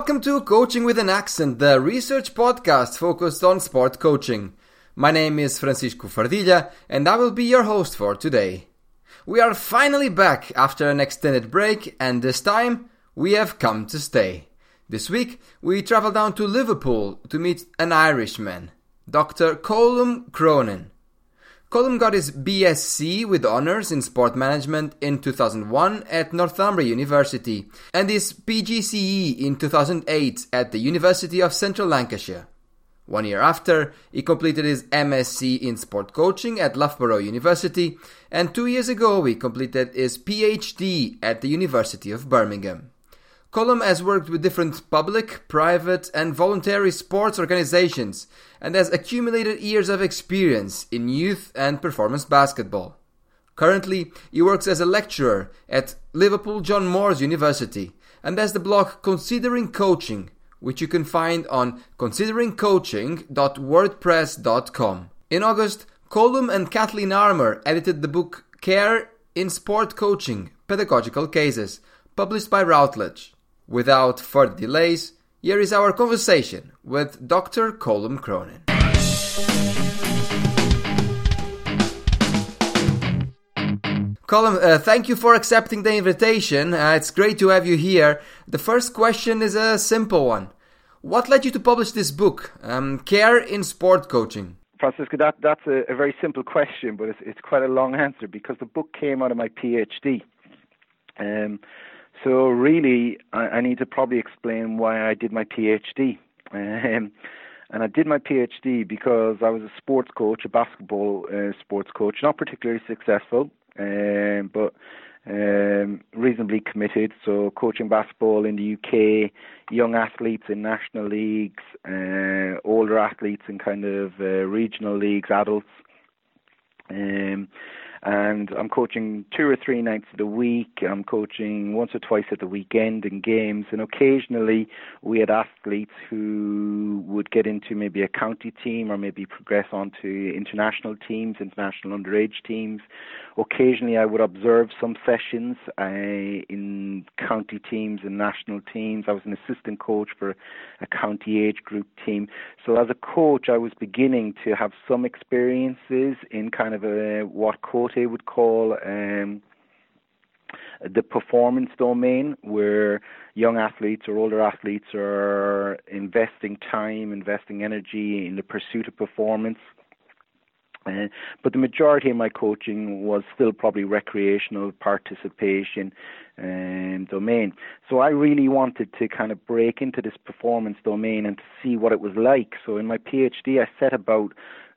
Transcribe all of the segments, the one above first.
Welcome to Coaching with an Accent, the research podcast focused on sport coaching. My name is Francisco Fardilla, and I will be your host for today. We are finally back after an extended break, and this time we have come to stay. This week we travel down to Liverpool to meet an Irishman, Dr. Colm Cronin. Colm got his BSc with honors in sport management in 2001 at Northumbria University and his PGCE in 2008 at the University of Central Lancashire. One year after, he completed his MSc in sport coaching at Loughborough University, and two years ago, he completed his PhD at the University of Birmingham. Colm has worked with different public, private, and voluntary sports organizations and has accumulated years of experience in youth and performance basketball. Currently, he works as a lecturer at Liverpool John Moores University and has the blog Considering Coaching, which you can find on consideringcoaching.wordpress.com. In August, Colm and Kathleen Armour edited the book Care in Sport Coaching Pedagogical Cases, published by Routledge. Without further delays, here is our conversation with Dr. Colm Cronin. Colm, uh, thank you for accepting the invitation. Uh, it's great to have you here. The first question is a simple one. What led you to publish this book, um, Care in Sport Coaching? Francisco, that, that's a, a, very simple question, but it's, it's, quite a long answer because the book came out of my PhD. Um, so really, I, I need to probably explain why I did my PhD. Um, and I did my PhD because I was a sports coach, a basketball uh, sports coach, not particularly successful, um, but um, reasonably committed. So coaching basketball in the UK, young athletes in national leagues, uh, older athletes in kind of uh, regional leagues, adults. Um, and I'm coaching two or three nights of the week. I'm coaching once or twice at the weekend in games, and occasionally we had athletes who would get into maybe a county team or maybe progress on to international teams, international underage teams. Occasionally, I would observe some sessions uh, in county teams and national teams. I was an assistant coach for a county age group team. So, as a coach, I was beginning to have some experiences in kind of a what Cote would call. Um, the performance domain where young athletes or older athletes are investing time, investing energy in the pursuit of performance. Uh, but the majority of my coaching was still probably recreational participation um, domain. So I really wanted to kind of break into this performance domain and to see what it was like. So in my PhD, I set about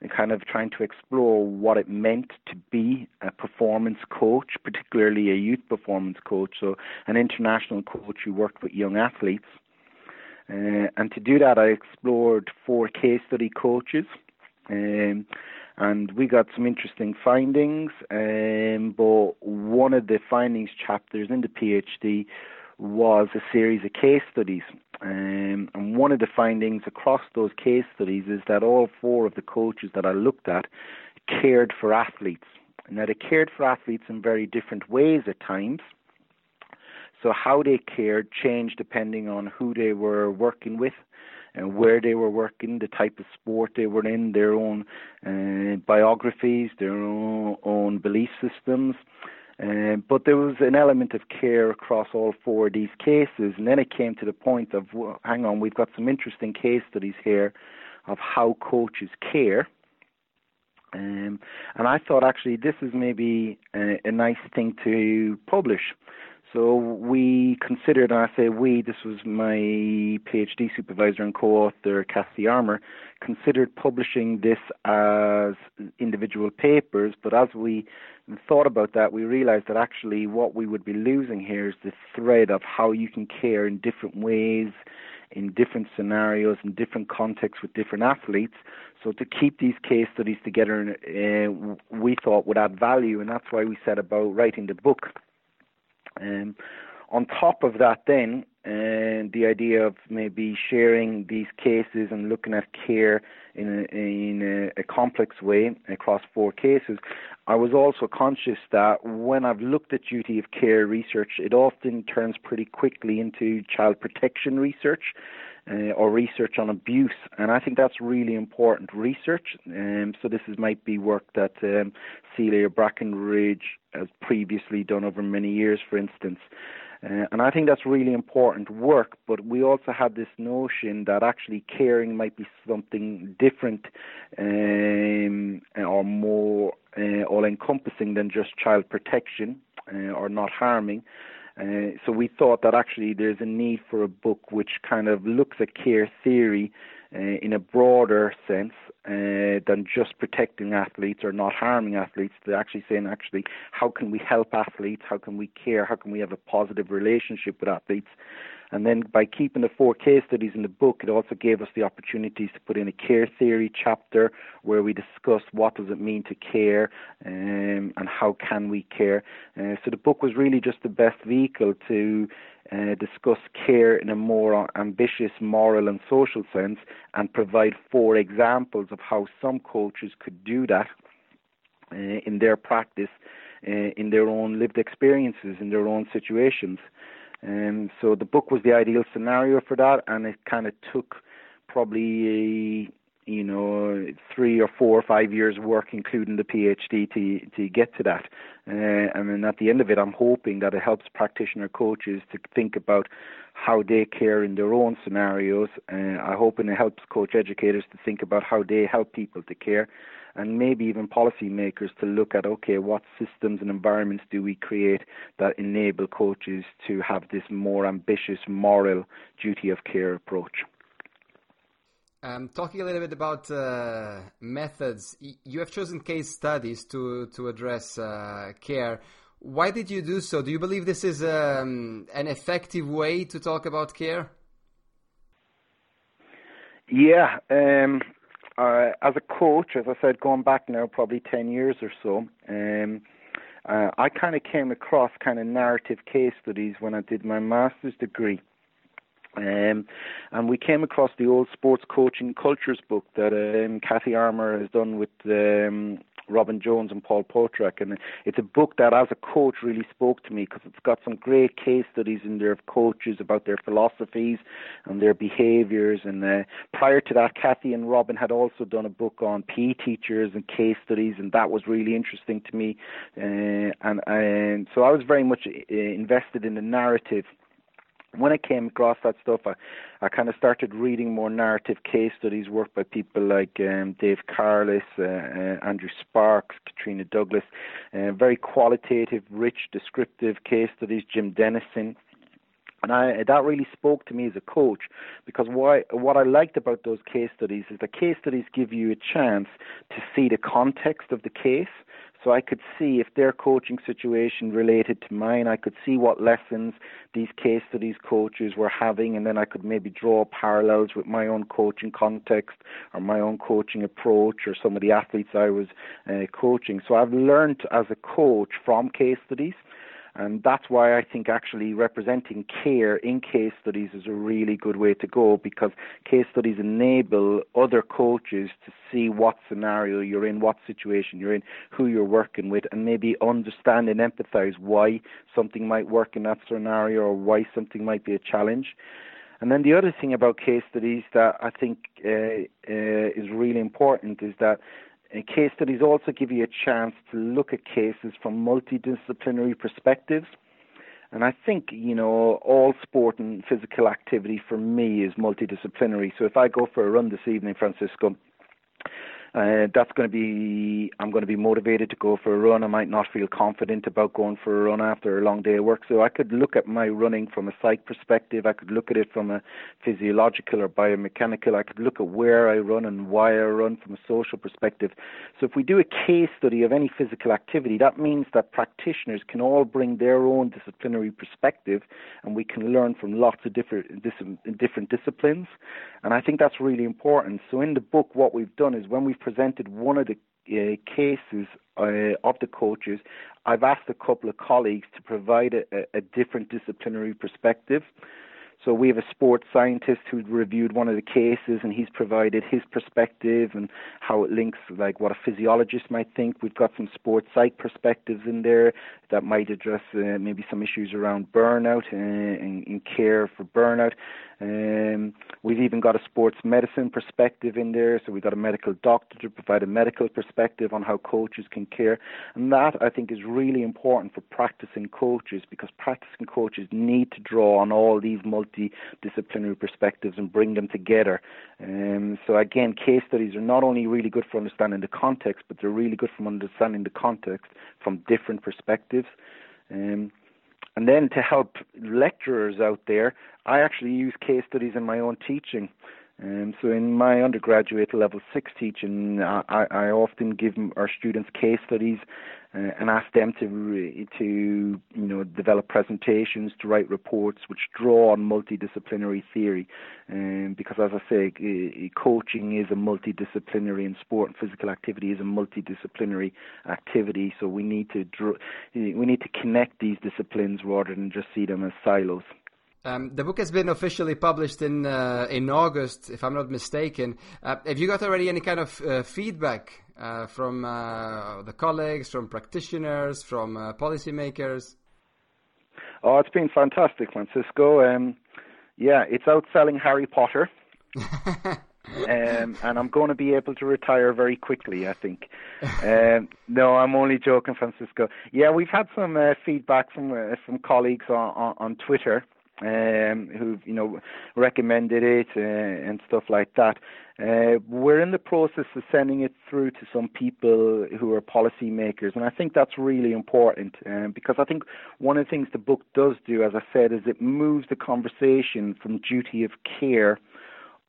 kind of trying to explore what it meant to be a performance coach, particularly a youth performance coach, so an international coach who worked with young athletes. Uh, and to do that, I explored four case study coaches. Um, and we got some interesting findings. Um, but one of the findings chapters in the PhD was a series of case studies. Um, and one of the findings across those case studies is that all four of the coaches that I looked at cared for athletes. And now, they cared for athletes in very different ways at times. So, how they cared changed depending on who they were working with and where they were working, the type of sport they were in, their own uh, biographies, their own, own belief systems. Uh, but there was an element of care across all four of these cases, and then it came to the point of, well, hang on, we've got some interesting case studies here of how coaches care. Um, and I thought actually this is maybe a, a nice thing to publish. So we considered, and I say we, this was my PhD supervisor and co-author, Kathy Armour, considered publishing this as individual papers, but as we thought about that, we realized that actually what we would be losing here is the thread of how you can care in different ways, in different scenarios, in different contexts with different athletes. So to keep these case studies together, uh, we thought would add value, and that's why we set about writing the book. Um, on top of that, then and the idea of maybe sharing these cases and looking at care in a, in a, a, complex way across four cases, I was also conscious that when I've looked at duty of care research, it often turns pretty quickly into child protection research. Uh, or research on abuse, and I think that's really important research. Um, so this is, might be work that um, Celia Brackenridge has previously done over many years, for instance. Uh, and I think that's really important work, but we also have this notion that actually caring might be something different um, or more uh, all encompassing than just child protection uh, or not harming. Uh, so we thought that actually there's a need for a book which kind of looks at care theory uh, in a broader sense uh, than just protecting athletes or not harming athletes. They're actually saying, actually, how can we help athletes? How can we care? How can we have a positive relationship with athletes? And then by keeping the four case studies in the book, it also gave us the opportunities to put in a care theory chapter where we discuss what does it mean to care um, and how can we care. Uh, so the book was really just the best vehicle to uh, discuss care in a more ambitious moral and social sense and provide four examples of how some cultures could do that uh, in their practice, uh, in their own lived experiences, in their own situations. Um, so the book was the ideal scenario for that, and it kind of took probably you know three or four or five years work, including the PhD, to to get to that. Uh, and then at the end of it, I'm hoping that it helps practitioner coaches to think about how they care in their own scenarios. Uh, I hope it helps coach educators to think about how they help people to care and maybe even policymakers to look at okay, what systems and environments do we create that enable coaches to have this more ambitious moral duty of care approach. Um, talking a little bit about uh, methods, you have chosen case studies to to address uh, care. Why did you do so? Do you believe this is um, an effective way to talk about care? Yeah, um, uh, as a coach, as I said, going back now probably 10 years or so, um, uh, I kind of came across kind of narrative case studies when I did my master's degree. Um, and we came across the old sports coaching cultures book that um, Kathy Armour has done with um, Robyn Jones and Paul Potrac, and it's a book that, as a coach, really spoke to me because it's got some great case studies in there of coaches about their philosophies and their behaviours. And uh, prior to that, Kathy and Robin had also done a book on PE teachers and case studies, and that was really interesting to me. Uh, and, and so I was very much uh, invested in the narrative when I came across that stuff, I, I kind of started reading more narrative case studies, work by people like um, Dave Carless, uh, uh, Andrew Sparkes, Kitrina Douglas, uh, very qualitative, rich, descriptive case studies, Jim Denison. And I, that really spoke to me as a coach because why, what I liked about those case studies is the case studies give you a chance to see the context of the case so I could see if their coaching situation related to mine. I could see what lessons these case studies coaches were having, and then I could maybe draw parallels with my own coaching context or my own coaching approach or some of the athletes I was uh, coaching. So I've learned as a coach from case studies. And that's why I think actually representing care in case studies is a really good way to go because case studies enable other coaches to see what scenario you're in, what situation you're in, who you're working with, and maybe understand and empathize why something might work in that scenario or why something might be a challenge. And then the other thing about case studies that I think uh, uh, is really important is that case studies also give you a chance to look at cases from multidisciplinary perspectives. And I think, you know, all sport and physical activity for me is multidisciplinary. So if I go for a run this evening, Francisco, uh, that's going to be I'm going to be motivated to go for a run. I might not feel confident about going for a run after a long day of work. So I could look at my running from a psych perspective. I could look at it from a physiological or biomechanical. I could look at where I run and why I run from a social perspective. So if we do a case study of any physical activity, that means that practitioners can all bring their own disciplinary perspective, and we can learn from lots of different different disciplines. And I think that's really important. So in the book, what we've done is when we've presented one of the uh, cases uh, of the coaches, I've asked a couple of colleagues to provide a, a, different disciplinary perspective. So we have a sports scientist who reviewed one of the cases, and he's provided his perspective and how it links, like what a physiologist might think. We've got some sports psych perspectives in there that might address uh, maybe some issues around burnout uh, and, and care for burnout. Um, we've even got a sports medicine perspective in there, so we've got a medical doctor to provide a medical perspective on how coaches can care. And that, I think, is really important for practicing coaches because practicing coaches need to draw on all these multidisciplinary perspectives and bring them together. Um, so, again, case studies are not only really good for understanding the context, but they're really good for understanding the context from different perspectives. Um, and then to help lecturers out there, I actually use case studies in my own teaching. Um, so in my undergraduate level six teaching, I, I often give our students case studies uh, and ask them to to you know develop presentations, to write reports which draw on multidisciplinary theory. Um, because as I say, coaching is a multidisciplinary, and sport and physical activity is a multidisciplinary activity. So we need to draw, we need to connect these disciplines rather than just see them as silos. Um, the book has been officially published in uh, in August, if I'm not mistaken. Uh, have you got already any kind of uh, feedback uh, from uh, the colleagues, from practitioners, from uh, policymakers? Oh, it's been fantastic, Francisco. Um, yeah, it's outselling Harry Potter. um, and I'm going to be able to retire very quickly, I think. Um, no, I'm only joking, Francisco. Yeah, we've had some feedback from from colleagues on, on, on Twitter um, who've you know recommended it uh, and stuff like that. Uh, we're in the process of sending it through to some people who are policymakers, and I think that's really important um, because I think one of the things the book does do, as I said, is it moves the conversation from duty of care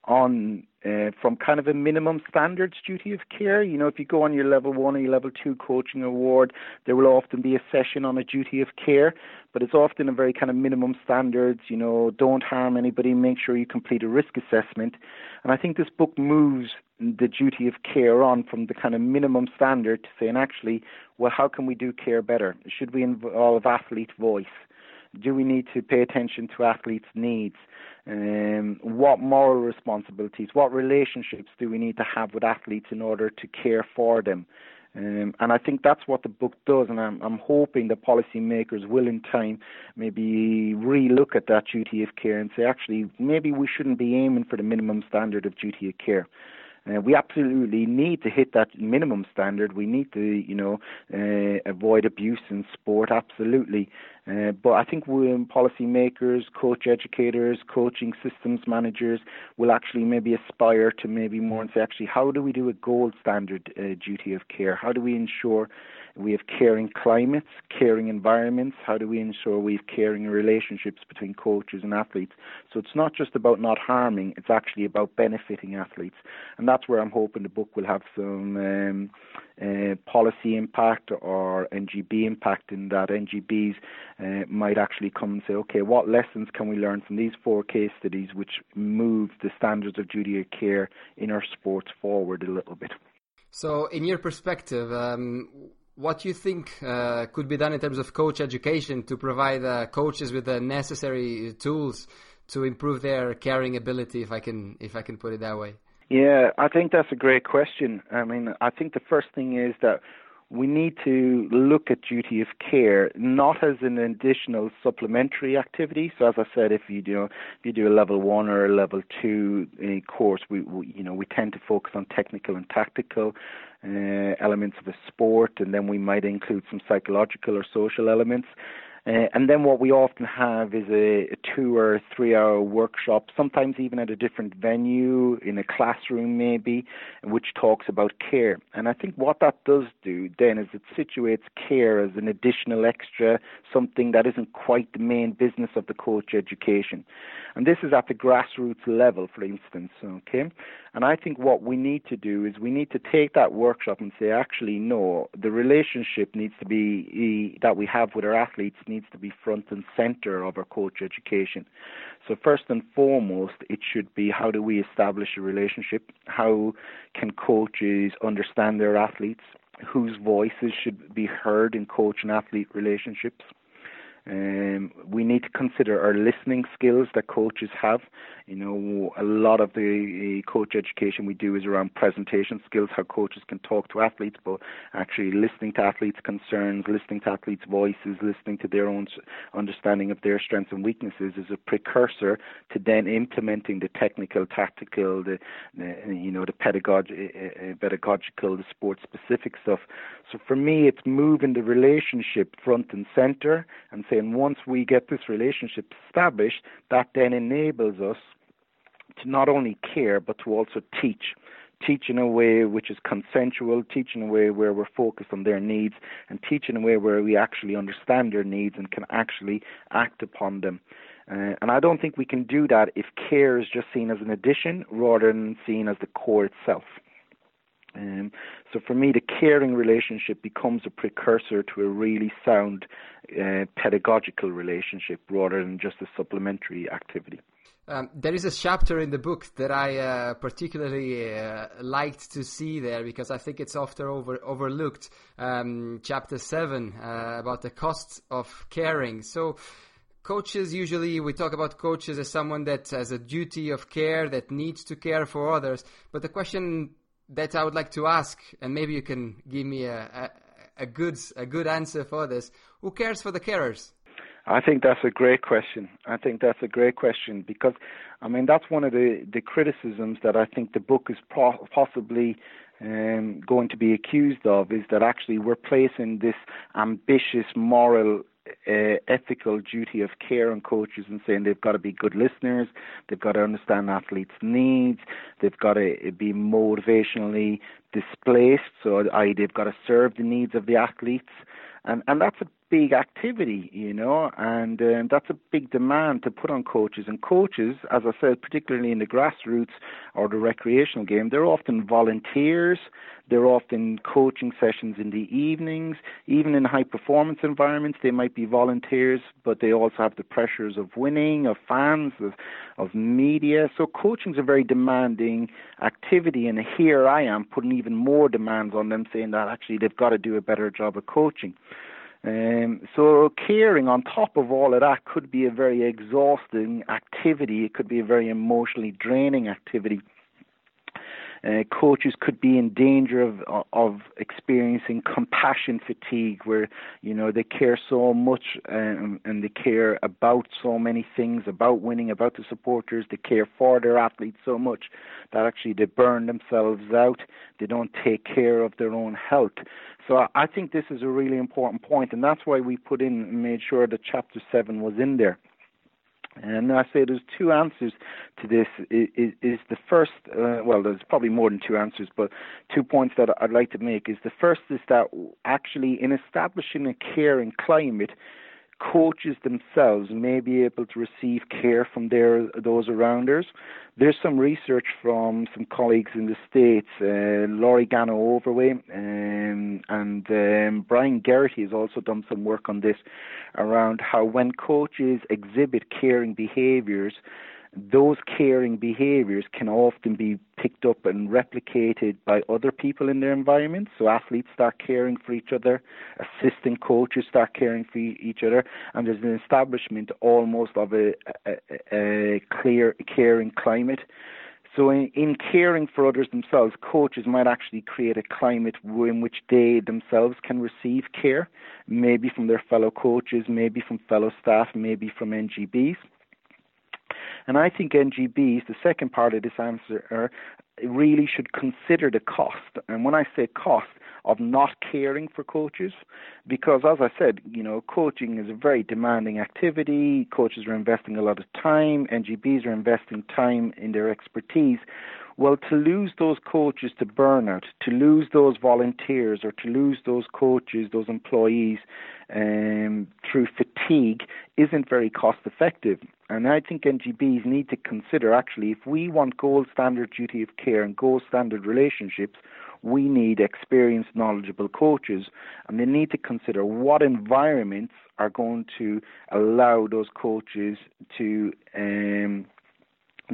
on uh, from kind of a minimum standards duty of care. You know, if you go on your level one or your level two coaching award, there will often be a session on a duty of care, but it's often a very kind of minimum standards. You know, don't harm anybody, make sure you complete a risk assessment. And I think this book moves the duty of care on from the kind of minimum standard to saying, actually, well, how can we do care better? Should we involve athlete voice? Do we need to pay attention to athletes' needs? Um, what moral responsibilities, what relationships do we need to have with athletes in order to care for them? Um, and I think that's what the book does, and I'm, I'm hoping that policymakers will, in time, maybe re-look at that duty of care and say, actually, maybe we shouldn't be aiming for the minimum standard of duty of care. Uh, we absolutely need to hit that minimum standard. We need to, you know, uh, avoid abuse in sport, absolutely. Uh, but I think we, um, policymakers, coach educators, coaching systems managers will actually maybe aspire to maybe more and say, actually, how do we do a gold standard uh, duty of care? How do we ensure we have caring climates, caring environments. How do we ensure we have caring relationships between coaches and athletes? So it's not just about not harming, it's actually about benefiting athletes. And that's where I'm hoping the book will have some um, uh, policy impact or NGB impact in that NGBs uh, might actually come and say, okay, what lessons can we learn from these four case studies which move the standards of duty of care in our sports forward a little bit? So, in your perspective, um, what you think uh, could be done in terms of coach education to provide uh, coaches with the necessary tools to improve their caring ability, if I can if I can put it that way. Yeah, I think that's a great question. I mean, I think the first thing is that we need to look at duty of care not as an additional supplementary activity. So, as I said, if you do if you do a level one or a level two uh, course, we, we you know we tend to focus on technical and tactical uh, elements of a sport, and then we might include some psychological or social elements. Uh, and then what we often have is a, a two or three hour workshop, sometimes even at a different venue, in a classroom maybe, which talks about care. And I think what that does do then is it situates care as an additional extra, something that isn't quite the main business of the coach education. And this is at the grassroots level, for instance, okay? And I think what we need to do is we need to take that workshop and say, actually, no, the relationship needs to be, that we have with our athletes needs to be front and center of our coach education. So, first and foremost, it should be how do we establish a relationship? How can coaches understand their athletes? Whose voices should be heard in coach and athlete relationships? Um, we need to consider our listening skills that coaches have. You know, a lot of the coach education we do is around presentation skills, how coaches can talk to athletes, but actually listening to athletes' concerns, listening to athletes' voices, listening to their own understanding of their strengths and weaknesses is a precursor to then implementing the technical, tactical, the, the you know, the pedagog- uh, uh, pedagogical, the sports specific stuff. So for me, it's moving the relationship front and center and saying once we get this relationship established, that then enables us to not only care but to also teach. Teach in a way which is consensual, teach in a way where we're focused on their needs, and teach in a way where we actually understand their needs and can actually act upon them. Uh, and I don't think we can do that if care is just seen as an addition rather than seen as the core itself. Um, so for me, the caring relationship becomes a precursor to a really sound uh, pedagogical relationship rather than just a supplementary activity. Um, there is a chapter in the book that I uh, particularly uh, liked to see there because I think it's often over, overlooked. Um, chapter 7 uh, about the costs of caring. So, coaches usually, we talk about coaches as someone that has a duty of care, that needs to care for others. But the question that I would like to ask, and maybe you can give me a, a, a good a good answer for this. Who cares for the carers? I think that's a great question. I think that's a great question because, I mean, that's one of the, the criticisms that I think the book is pro- possibly um, going to be accused of is that actually we're placing this ambitious moral uh, ethical duty of care on coaches and saying they've got to be good listeners, they've got to understand athletes' needs, they've got to be motivationally displaced, so i.e. they've got to serve the needs of the athletes, and and that's a big activity, you know, and um, that's a big demand to put on coaches. And coaches, as I said, particularly in the grassroots or the recreational game, they're often volunteers. They're often coaching sessions in the evenings. Even in high performance environments, they might be volunteers, but they also have the pressures of winning, of fans, of, of media. So coaching is a very demanding activity. And here I am putting even more demands on them, saying that actually they've got to do a better job of coaching. Um, so caring on top of all of that could be a very exhausting activity. It could be a very emotionally draining activity. Uh, coaches could be in danger of of experiencing compassion fatigue, where you know they care so much um, and they care about so many things, about winning, about the supporters. They care for their athletes so much that actually they burn themselves out. They don't take care of their own health. So I think this is a really important point, and that's why we put in made sure that chapter seven was in there. And I say there's two answers to this. Is, is the first, uh, well, there's probably more than two answers, but two points that I'd like to make is the first is that actually in establishing a caring climate, coaches themselves may be able to receive care from their those around us. There's some research from some colleagues in the States, uh, Laurie Gano Overway, um, and um, Brian Gearity has also done some work on this around how when coaches exhibit caring behaviors, those caring behaviors can often be picked up and replicated by other people in their environment. So athletes start caring for each other, assistant coaches start caring for each other, and there's an establishment almost of a, a, a clear caring climate. So in, in, caring for others themselves, coaches might actually create a climate in which they themselves can receive care, maybe from their fellow coaches, maybe from fellow staff, maybe from NGBs. And I think NGBs, the second part of this answer, uh, really should consider the cost. And when I say cost, of not caring for coaches, because as I said, you know, coaching is a very demanding activity. Coaches are investing a lot of time. NGBs are investing time in their expertise. Well, to lose those coaches to burnout, to lose those volunteers, or to lose those coaches, those employees um, through fatigue isn't very cost effective. And I think NGBs need to consider actually if we want gold standard duty of care and gold standard relationships, we need experienced, knowledgeable coaches, and they need to consider what environments are going to allow those coaches to um,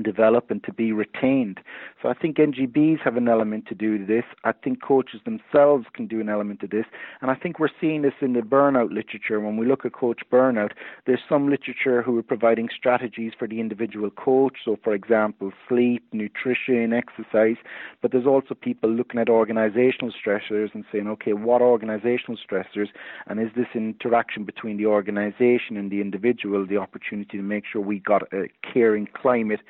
develop and to be retained. So I think NGBs have an element to do this. I think coaches themselves can do an element to this. And I think we're seeing this in the burnout literature. When we look at coach burnout, there's some literature who are providing strategies for the individual coach. So, for example, sleep, nutrition, exercise. But there's also people looking at organizational stressors and saying, okay, what organizational stressors? And is this interaction between the organization and the individual the opportunity to make sure we got a caring climate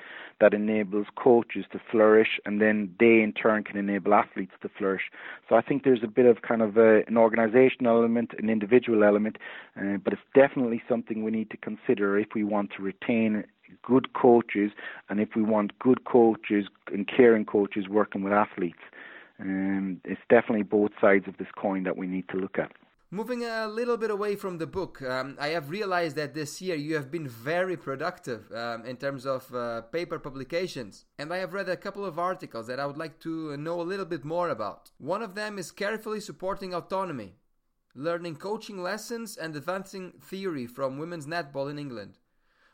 that enables coaches to flourish, and then they in turn can enable athletes to flourish. So I think there's a bit of kind of a, an organizational element, an individual element, uh, but it's definitely something we need to consider if we want to retain good coaches and if we want good coaches and caring coaches working with athletes. Um, it's definitely both sides of this coin that we need to look at. Moving a little bit away from the book, um, I have realized that this year you have been very productive um, in terms of uh, paper publications. And I have read a couple of articles that I would like to know a little bit more about. One of them is Carefully Supporting Autonomy Learning Coaching Lessons and Advancing Theory from Women's Netball in England,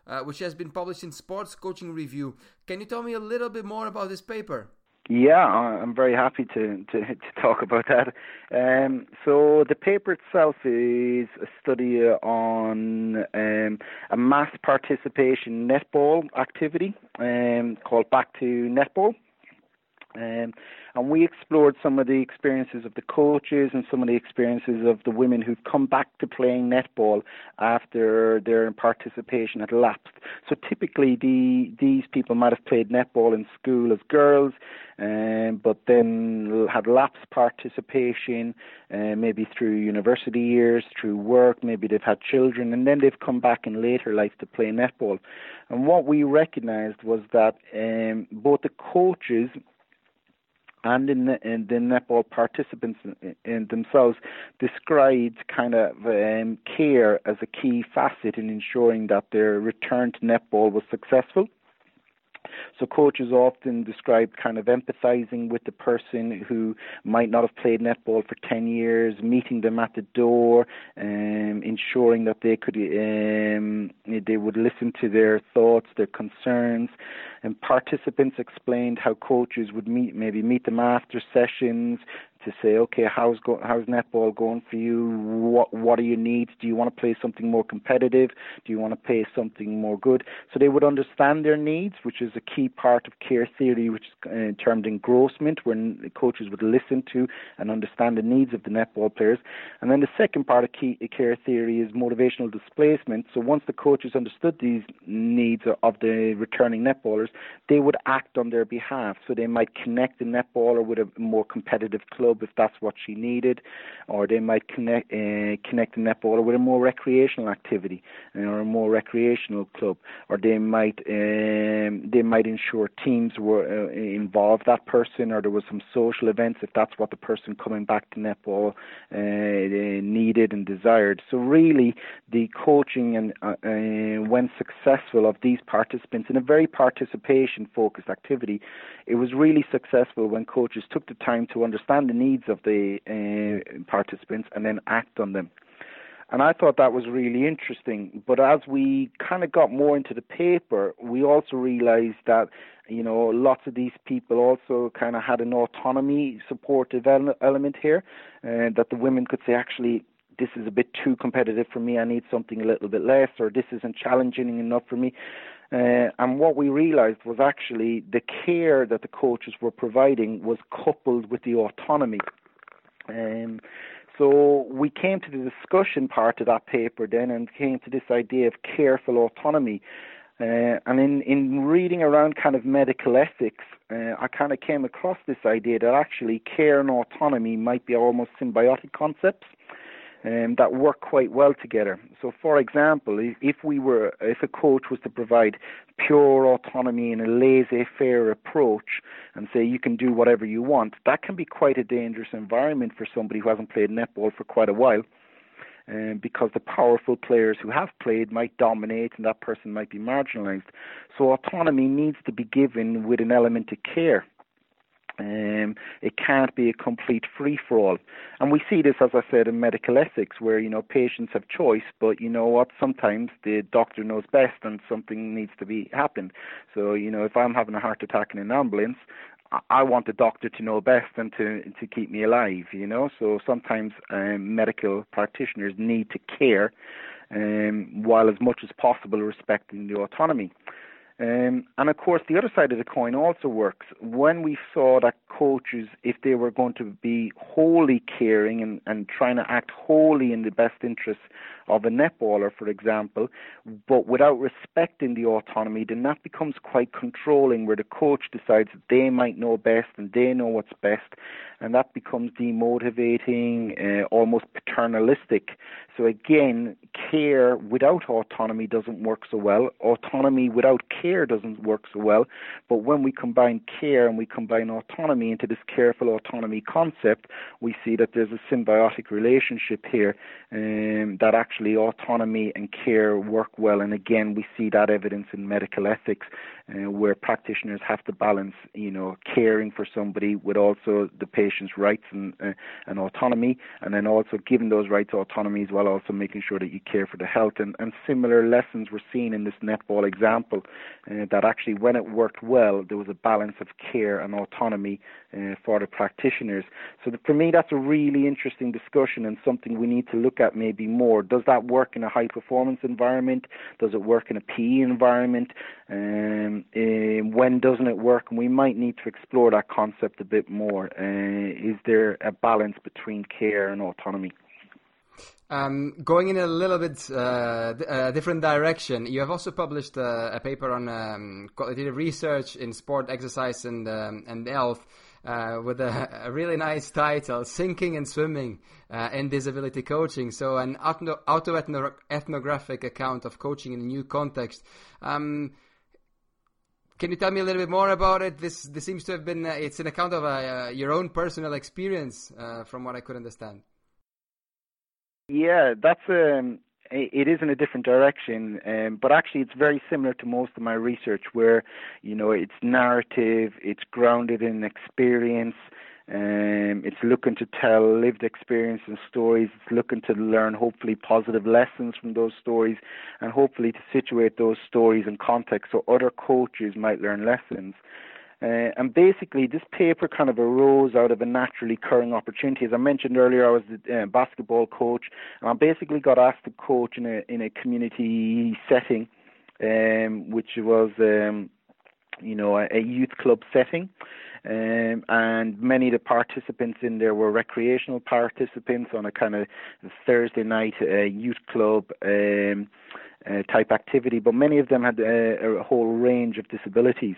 uh, which has been published in Sports Coaching Review. Can you tell me a little bit more about this paper? Yeah, I'm very happy to, to, to talk about that. Um, so the paper itself is a study on um, a mass participation netball activity um, called Back to Netball. Um, and we explored some of the experiences of the coaches and some of the experiences of the women who've come back to playing netball after their participation had lapsed. So typically, the, these people might have played netball in school as girls, um, but then had lapsed participation, uh, maybe through university years, through work, maybe they've had children, and then they've come back in later life to play netball. And what we recognized was that um, both the coaches and in the, in the netball participants in, in themselves described kind of um, care as a key facet in ensuring that their return to netball was successful. So coaches often describe kind of empathizing with the person who might not have played netball for 10 years, meeting them at the door, um, ensuring that they could um, they would listen to their thoughts, their concerns. And participants explained how coaches would meet maybe meet them after sessions, to say, okay, how's go- how's netball going for you? What what are your needs? Do you want to play something more competitive? Do you want to play something more good? So they would understand their needs, which is a key part of care theory, which is uh, termed engrossment, where coaches would listen to and understand the needs of the netball players. And then the second part of key care theory is motivational displacement. So once the coaches understood these needs of the returning netballers, they would act on their behalf. So they might connect the netballer with a more competitive club club if that's what she needed, or they might connect uh, connect the netballer with a more recreational activity or a more recreational club, or they might um, they might ensure teams were uh, involved that person, or there was some social events if that's what the person coming back to netball uh, needed and desired. So really, the coaching and uh, uh, when successful of these participants in a very participation focused activity, it was really successful when coaches took the time to understand the needs of the uh, participants and then act on them. And I thought that was really interesting. But as we kind of got more into the paper, we also realized that, you know, lots of these people also kind of had an autonomy supportive element here, uh, that the women could say, actually, this is a bit too competitive for me. I need something a little bit less, or this isn't challenging enough for me. Uh, and what we realized was actually the care that the coaches were providing was coupled with the autonomy. Um, so we came to the discussion part of that paper then and came to this idea of careful autonomy. Uh, and in, in reading around kind of medical ethics, uh, I kind of came across this idea that actually care and autonomy might be almost symbiotic concepts um, that work quite well together. So, for example, if we were, if a coach was to provide pure autonomy and a laissez-faire approach, and say you can do whatever you want, that can be quite a dangerous environment for somebody who hasn't played netball for quite a while. Um, because the powerful players who have played might dominate and that person might be marginalized. So autonomy needs to be given with an element of care. Um, it can't be a complete free for all. And we see this, as I said, in medical ethics, where, you know, patients have choice, but you know what? Sometimes the doctor knows best and something needs to be happened. So, you know, if I'm having a heart attack in an ambulance, I want the doctor to know best and to to keep me alive, you know. So sometimes um, medical practitioners need to care, um, while as much as possible respecting the autonomy. Um, and of course, the other side of the coin also works. When we saw that coaches, if they were going to be wholly caring and, and trying to act wholly in the best interests of a netballer, for example, but without respecting the autonomy, then that becomes quite controlling, where the coach decides they might know best and they know what's best, and that becomes demotivating, uh, almost paternalistic. So again, care without autonomy doesn't work so well. Autonomy without care doesn't work so well. But when we combine care and we combine autonomy into this careful autonomy concept, we see that there's a symbiotic relationship here um, that actually actually autonomy and care work well. And again, we see that evidence in medical ethics, uh, where practitioners have to balance, you know, caring for somebody with also the patient's rights and, uh, and autonomy, and then also giving those rights autonomies while also making sure that you care for the health. And, and similar lessons were seen in this netball example, uh, that actually when it worked well, there was a balance of care and autonomy uh, for the practitioners. So the, for me, that's a really interesting discussion and something we need to look at maybe more. Does that work in a high performance environment? Does it work in a PE environment? Um, uh, when doesn't it work? And we might need to explore that concept a bit more. Uh, is there a balance between care and autonomy? Um, going in a little bit uh, a different direction, you have also published uh, a paper on um, qualitative research in sport, exercise, and um, and health uh, with a, a, really nice title, Sinking and Swimming uh, in Disability Coaching. So, an auto ethnographic account of coaching in a new context. Um, can you tell me a little bit more about it? This this seems to have been uh, it's an account of uh, your own personal experience, uh, from what I could understand. Yeah, that's um, it is in a different direction, um, but actually it's very similar to most of my research, where you know it's narrative, it's grounded in experience, um, it's looking to tell lived experience and stories. It's looking to learn hopefully positive lessons from those stories, and hopefully to situate those stories in context so other coaches might learn lessons. Uh, and basically, this paper kind of arose out of a naturally occurring opportunity. As I mentioned earlier, I was a uh, basketball coach, and I basically got asked to coach in a in a community setting, um, which was um, you know a, a youth club setting. Um, and many of the participants in there were recreational participants on a kind of Thursday night uh, youth club um, uh, type activity, but many of them had uh, a whole range of disabilities.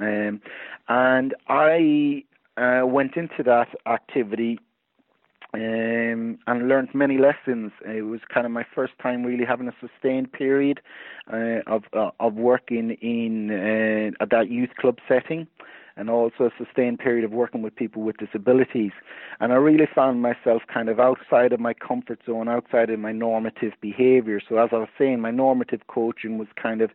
Um, and I uh, went into that activity um, and learned many lessons. It was kind of my first time really having a sustained period uh, of uh, of working in uh, that youth club setting, and also a sustained period of working with people with disabilities. And I really found myself kind of outside of my comfort zone, outside of my normative behaviour. So as I was saying, my normative coaching was kind of,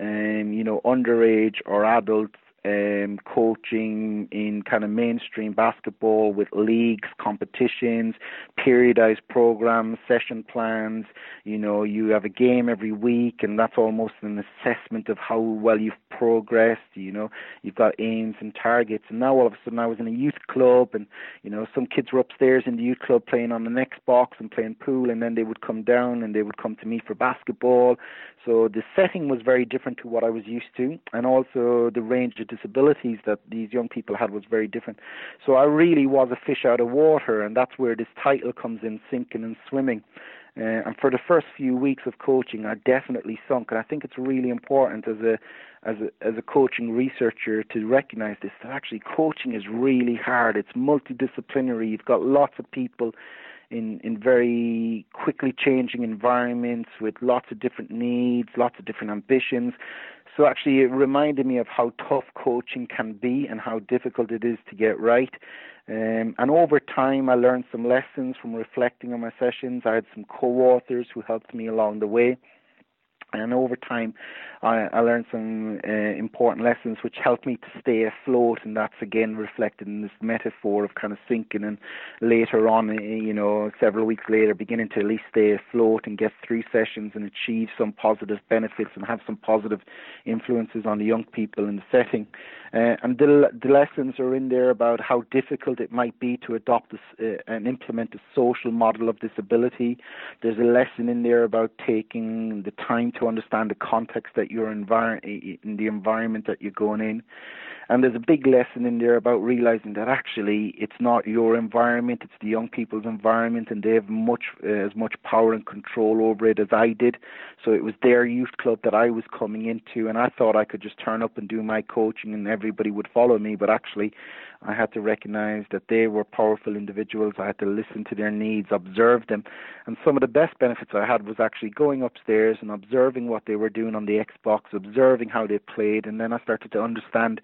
um, you know, underage or adults um, coaching in kind of mainstream basketball with leagues, competitions, periodized programs, session plans. You know, you have a game every week, and that's almost an assessment of how well you've progressed. You know, you've got aims and targets. And now all of a sudden, I was in a youth club, and you know, some kids were upstairs in the youth club playing on the Xbox and playing pool, and then they would come down and they would come to me for basketball. So the setting was very different to what I was used to, and also the range of disabilities that these young people had was very different. So I really was a fish out of water, and that's where this title comes in, sinking and swimming. Uh, and for the first few weeks of coaching, I definitely sunk, and I think it's really important as a as a as a coaching researcher to recognize this. That actually coaching is really hard. It's multidisciplinary. You've got lots of people in in very quickly changing environments with lots of different needs, lots of different ambitions. So actually, it reminded me of how tough coaching can be and how difficult it is to get right. Um, and over time, I learned some lessons from reflecting on my sessions. I had some co-authors who helped me along the way. And over time, I, I learned some uh, important lessons which helped me to stay afloat, and that's again reflected in this metaphor of kind of sinking. And later on, eh, you know, several weeks later, beginning to at least stay afloat and get through sessions and achieve some positive benefits and have some positive influences on the young people in the setting. Uh, and the, the lessons are in there about how difficult it might be to adopt uh, and implement a social model of disability. There's a lesson in there about taking the time to understand the context that you're envir- in the environment that you're going in. And there's a big lesson in there about realizing that actually it's not your environment, it's the young people's environment, and they have much uh, as much power and control over it as I did. So it was their youth club that I was coming into, and I thought I could just turn up and do my coaching and everybody would follow me. But actually, I had to recognize that they were powerful individuals. I had to listen to their needs, observe them. And some of the best benefits I had was actually going upstairs and observing what they were doing on the Xbox, observing how they played, and then I started to understand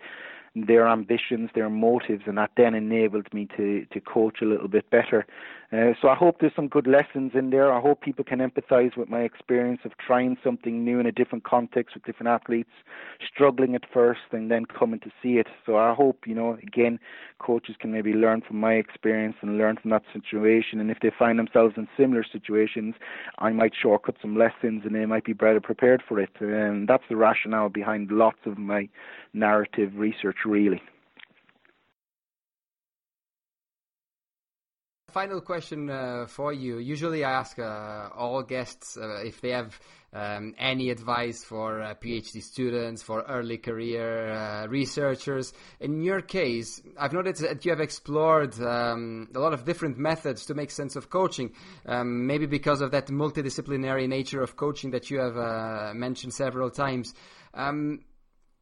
their ambitions, their motives, and that then enabled me to to coach a little bit better. Uh, so I hope there's some good lessons in there. I hope people can empathise with my experience of trying something new in a different context with different athletes, struggling at first and then coming to see it. So I hope you know again, coaches can maybe learn from my experience and learn from that situation. And if they find themselves in similar situations, I might shortcut some lessons and they might be better prepared for it. And that's the rationale behind lots of my narrative research, really. Final question uh, for you. Usually, I ask uh, all guests uh, if they have um, any advice for uh, PhD students, for early career uh, researchers. In your case, I've noticed that you have explored um, a lot of different methods to make sense of coaching. Um, maybe because of that multidisciplinary nature of coaching that you have uh, mentioned several times. Um,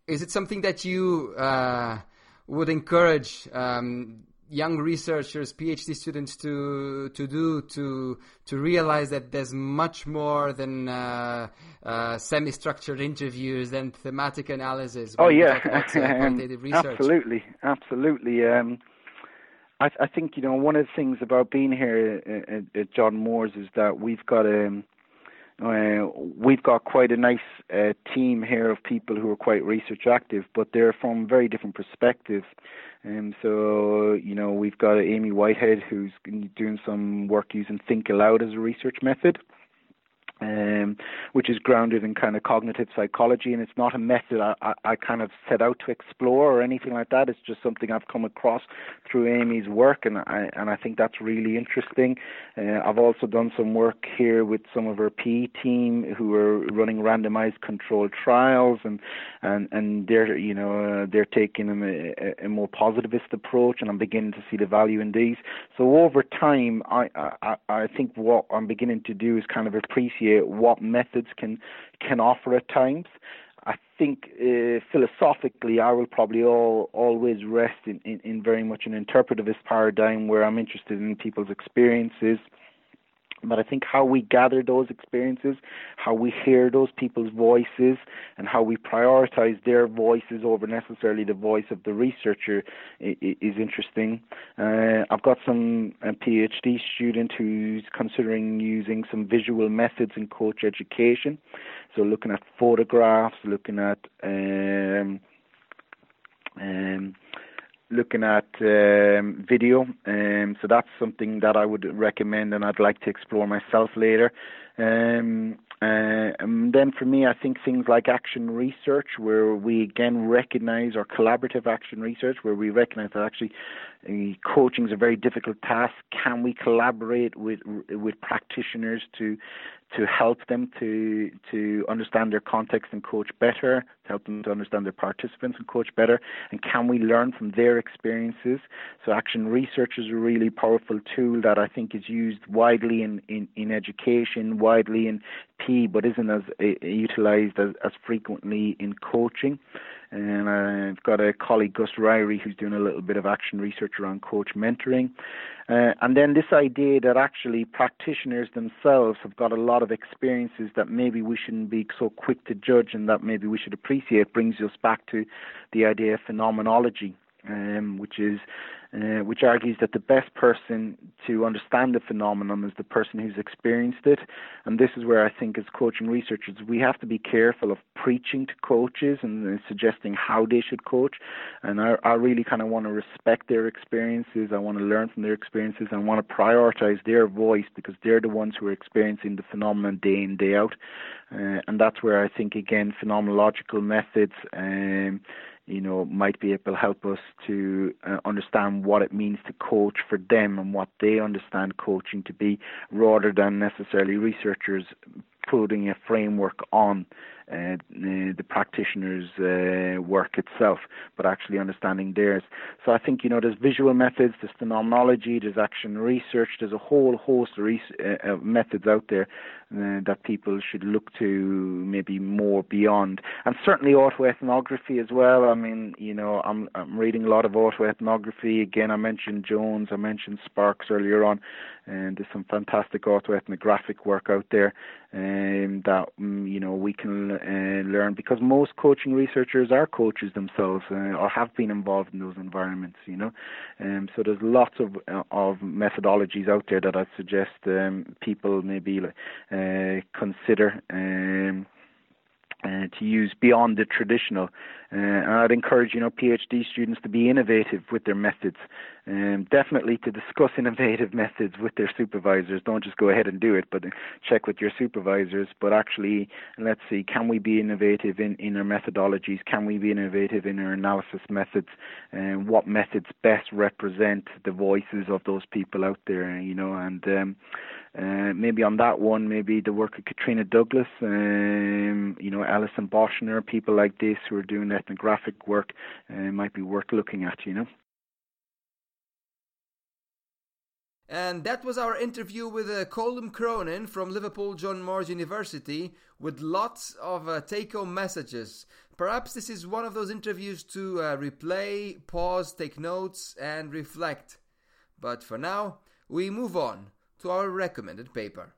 is it something that you would encourage um, young researchers, PhD students to to do to to realize that there's much more than uh, uh, semi-structured interviews and thematic analysis. Oh yeah, absolutely, absolutely. Um, I, I, think you know one of the things about being here at, at John Moores is that we've got a um, uh, we've got quite a nice uh, team here of people who are quite research active, but they're from very different perspectives. Um, so, you know, we've got Amy Whitehead who's doing some work using Think Aloud as a research method um, which is grounded in kind of cognitive psychology, and it's not a method I, I, I, kind of set out to explore or anything like that. It's just something I've come across through Amy's work, and I and I think that's really interesting. Uh, I've also done some work here with some of our PE team who are running randomized controlled trials, and and and they're you know uh, they're taking a, a, more positivist approach, and I'm beginning to see the value in these. So over time, I I, I think what I'm beginning to do is kind of appreciate what methods can can offer at times. I think uh, philosophically, I will probably all, always rest in, in, in very much an interpretivist paradigm where I'm interested in people's experiences but I think how we gather those experiences, how we hear those people's voices, and how we prioritize their voices over necessarily the voice of the researcher is interesting. Uh, I've got some a PhD student who's considering using some visual methods in coach education, so looking at photographs, looking at um, um, looking at um, video. Um, so that's something that I would recommend and I'd like to explore myself later. Um, uh, and then for me, I think things like action research, where we again recognize or collaborative action research, where we recognize that actually uh, coaching is a very difficult task. Can we collaborate with with practitioners to to help them to to understand their context and coach better, to help them to understand their participants and coach better, and can we learn from their experiences? So action research is a really powerful tool that I think is used widely in, in, in education, widely in P, but isn't as uh, utilized as, as frequently in coaching. And I've got a colleague, Gus Ryrie, who's doing a little bit of action research around coach mentoring. Uh, and then this idea that actually practitioners themselves have got a lot of experiences that maybe we shouldn't be so quick to judge and that maybe we should appreciate brings us back to the idea of phenomenology. Um, which is uh, which argues that the best person to understand the phenomenon is the person who's experienced it. And this is where I think, as coaching researchers, we have to be careful of preaching to coaches and uh, suggesting how they should coach. And I, I really kind of want to respect their experiences. I want to learn from their experiences. and want to prioritize their voice because they're the ones who are experiencing the phenomenon day in, day out. Uh, and that's where I think, again, phenomenological methods. Um, you know, might be able to help us to uh, understand what it means to coach for them and what they understand coaching to be, rather than necessarily researchers putting a framework on uh, the practitioner's uh, work itself, but actually understanding theirs. So I think you know there's visual methods, there's phenomenology, there's action research, there's a whole host of, res- uh, of methods out there uh, that people should look to maybe more beyond, and certainly autoethnography as well. I mean, you know, I'm I'm reading a lot of autoethnography. Again, I mentioned Jones, I mentioned Sparkes earlier on, and there's some fantastic autoethnographic work out there um, that um, you know we can uh, learn because most coaching researchers are coaches themselves uh, or have been involved in those environments. You know, um, so there's lots of uh, of methodologies out there that I suggest um, people maybe uh, consider. Um, uh, to use beyond the traditional. Uh, and I'd encourage, you know, PhD students to be innovative with their methods. Um, definitely to discuss innovative methods with their supervisors. Don't just go ahead and do it, but check with your supervisors. But actually, let's see, can we be innovative in, in our methodologies? Can we be innovative in our analysis methods? And what methods best represent the voices of those people out there, you know, and um, uh, maybe on that one, maybe the work of Kitrina Douglas, um, you know, Alison Boschner, people like this who are doing ethnographic work uh, might be worth looking at, you know. And that was our interview with uh, Colm Cronin from Liverpool John Moores University with lots of uh, take home messages. Perhaps this is one of those interviews to uh, replay, pause, take notes, and reflect. But for now, we move on to our recommended paper.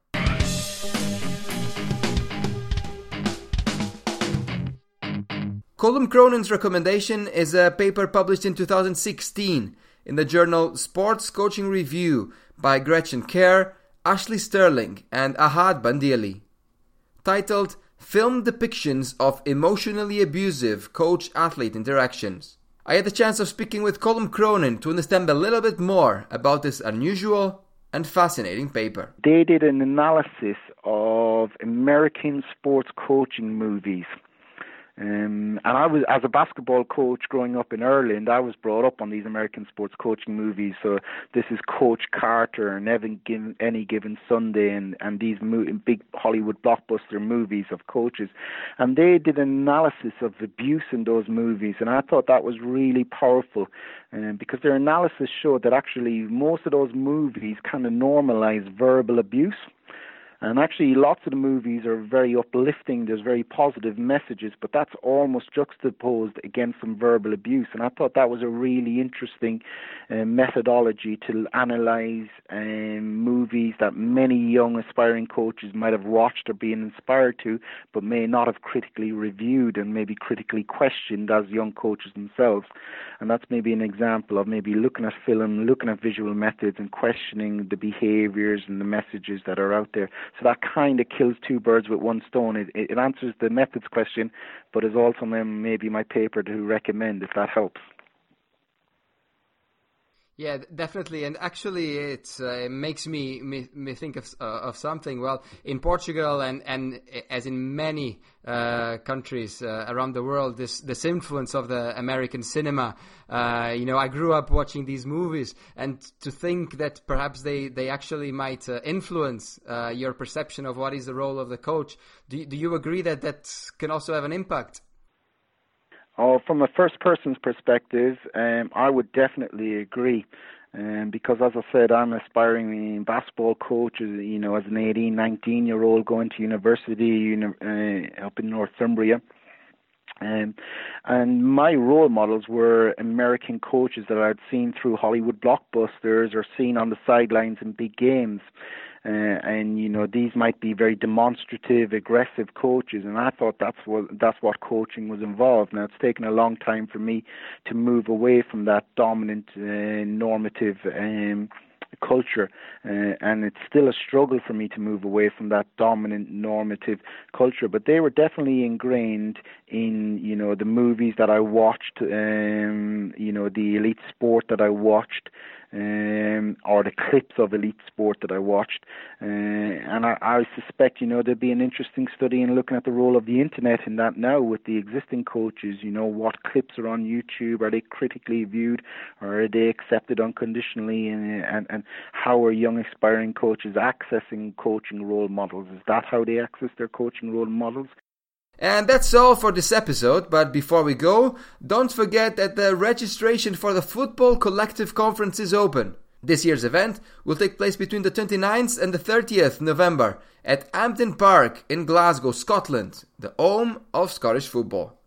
Colm Cronin's recommendation is a paper published in 2016 in the journal Sports Coaching Review by Gretchen Kerr, Ashley Stirling, and Ahad Bandealy. Titled Film Depictions of Emotionally Abusive Coach Athlete Interactions. I had the chance of speaking with Colm Cronin to understand a little bit more about this unusual and fascinating paper. They did an analysis of American sports coaching movies. Um, and I was, as a basketball coach growing up in Ireland, I was brought up on these American sports coaching movies. So this is Coach Carter and Evan given, Any Given Sunday and, and these mo- big Hollywood blockbuster movies of coaches. And they did an analysis of abuse in those movies. And I thought that was really powerful um, because their analysis showed that actually most of those movies kind of normalize verbal abuse. And actually, lots of the movies are very uplifting. There's very positive messages, but that's almost juxtaposed against some verbal abuse. And I thought that was a really interesting uh, methodology to analyze um, movies that many young aspiring coaches might have watched or been inspired to, but may not have critically reviewed and maybe critically questioned as young coaches themselves. And that's maybe an example of maybe looking at film, looking at visual methods, and questioning the behaviors and the messages that are out there. So that kind of kills two birds with one stone. It, it answers the methods question, but is also maybe my paper to recommend if that helps. Yeah, definitely, and actually, it uh, makes me, me, me think of uh, of something. Well, in Portugal and and as in many uh, countries uh, around the world, this this influence of the American cinema. Uh, you know, I grew up watching these movies, and to think that perhaps they they actually might uh, influence your perception of what is the role of the coach. Do do you agree that that can also have an impact? Oh, from a first person's perspective, um, I would definitely agree. Um, because as I said, I'm aspiring basketball coach, you know, as an 18, 19 year old going to university uh, up in Northumbria. Um, and my role models were American coaches that I'd seen through Hollywood blockbusters or seen on the sidelines in big games. Uh, and you know these might be very demonstrative, aggressive coaches, and I thought that's what that's what coaching was involved. Now it's taken a long time for me to move away from that dominant, uh, normative. Um, culture, uh, and it's still a struggle for me to move away from that dominant normative culture. But they were definitely ingrained in you know the movies that I watched, um, you know the elite sport that I watched, um, or the clips of elite sport that I watched. Uh, and I, I suspect, you know, there'd be an interesting study in looking at the role of the internet in that now with the existing coaches. You know, what clips are on YouTube? Are they critically viewed or are they accepted unconditionally? And, and, and how are young aspiring coaches accessing coaching role models? Is that how they access their coaching role models? And that's all for this episode, but before we go, don't forget that the registration for the Football Collective Conference is open. This year's event will take place between the 29th and the 30th November at Hampden Park in Glasgow, Scotland, the home of Scottish football.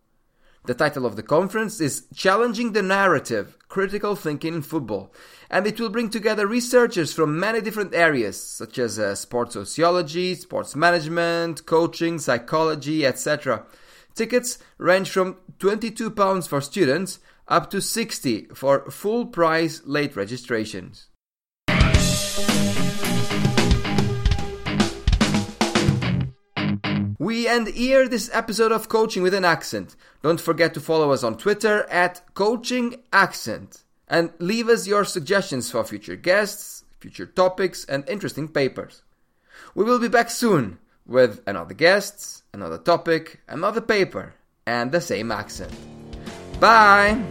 The title of the conference is Challenging the Narrative Critical Thinking in Football, and it will bring together researchers from many different areas, such as uh, sports sociology, sports management, coaching, psychology, etc. Tickets range from £22 for students up to 60 for full price late registrations. We end here this episode of Coaching with an Accent. Don't forget to follow us on Twitter at Coaching Accent and leave us your suggestions for future guests, future topics, and interesting papers. We will be back soon with another guest, another topic, another paper, and the same accent. Bye!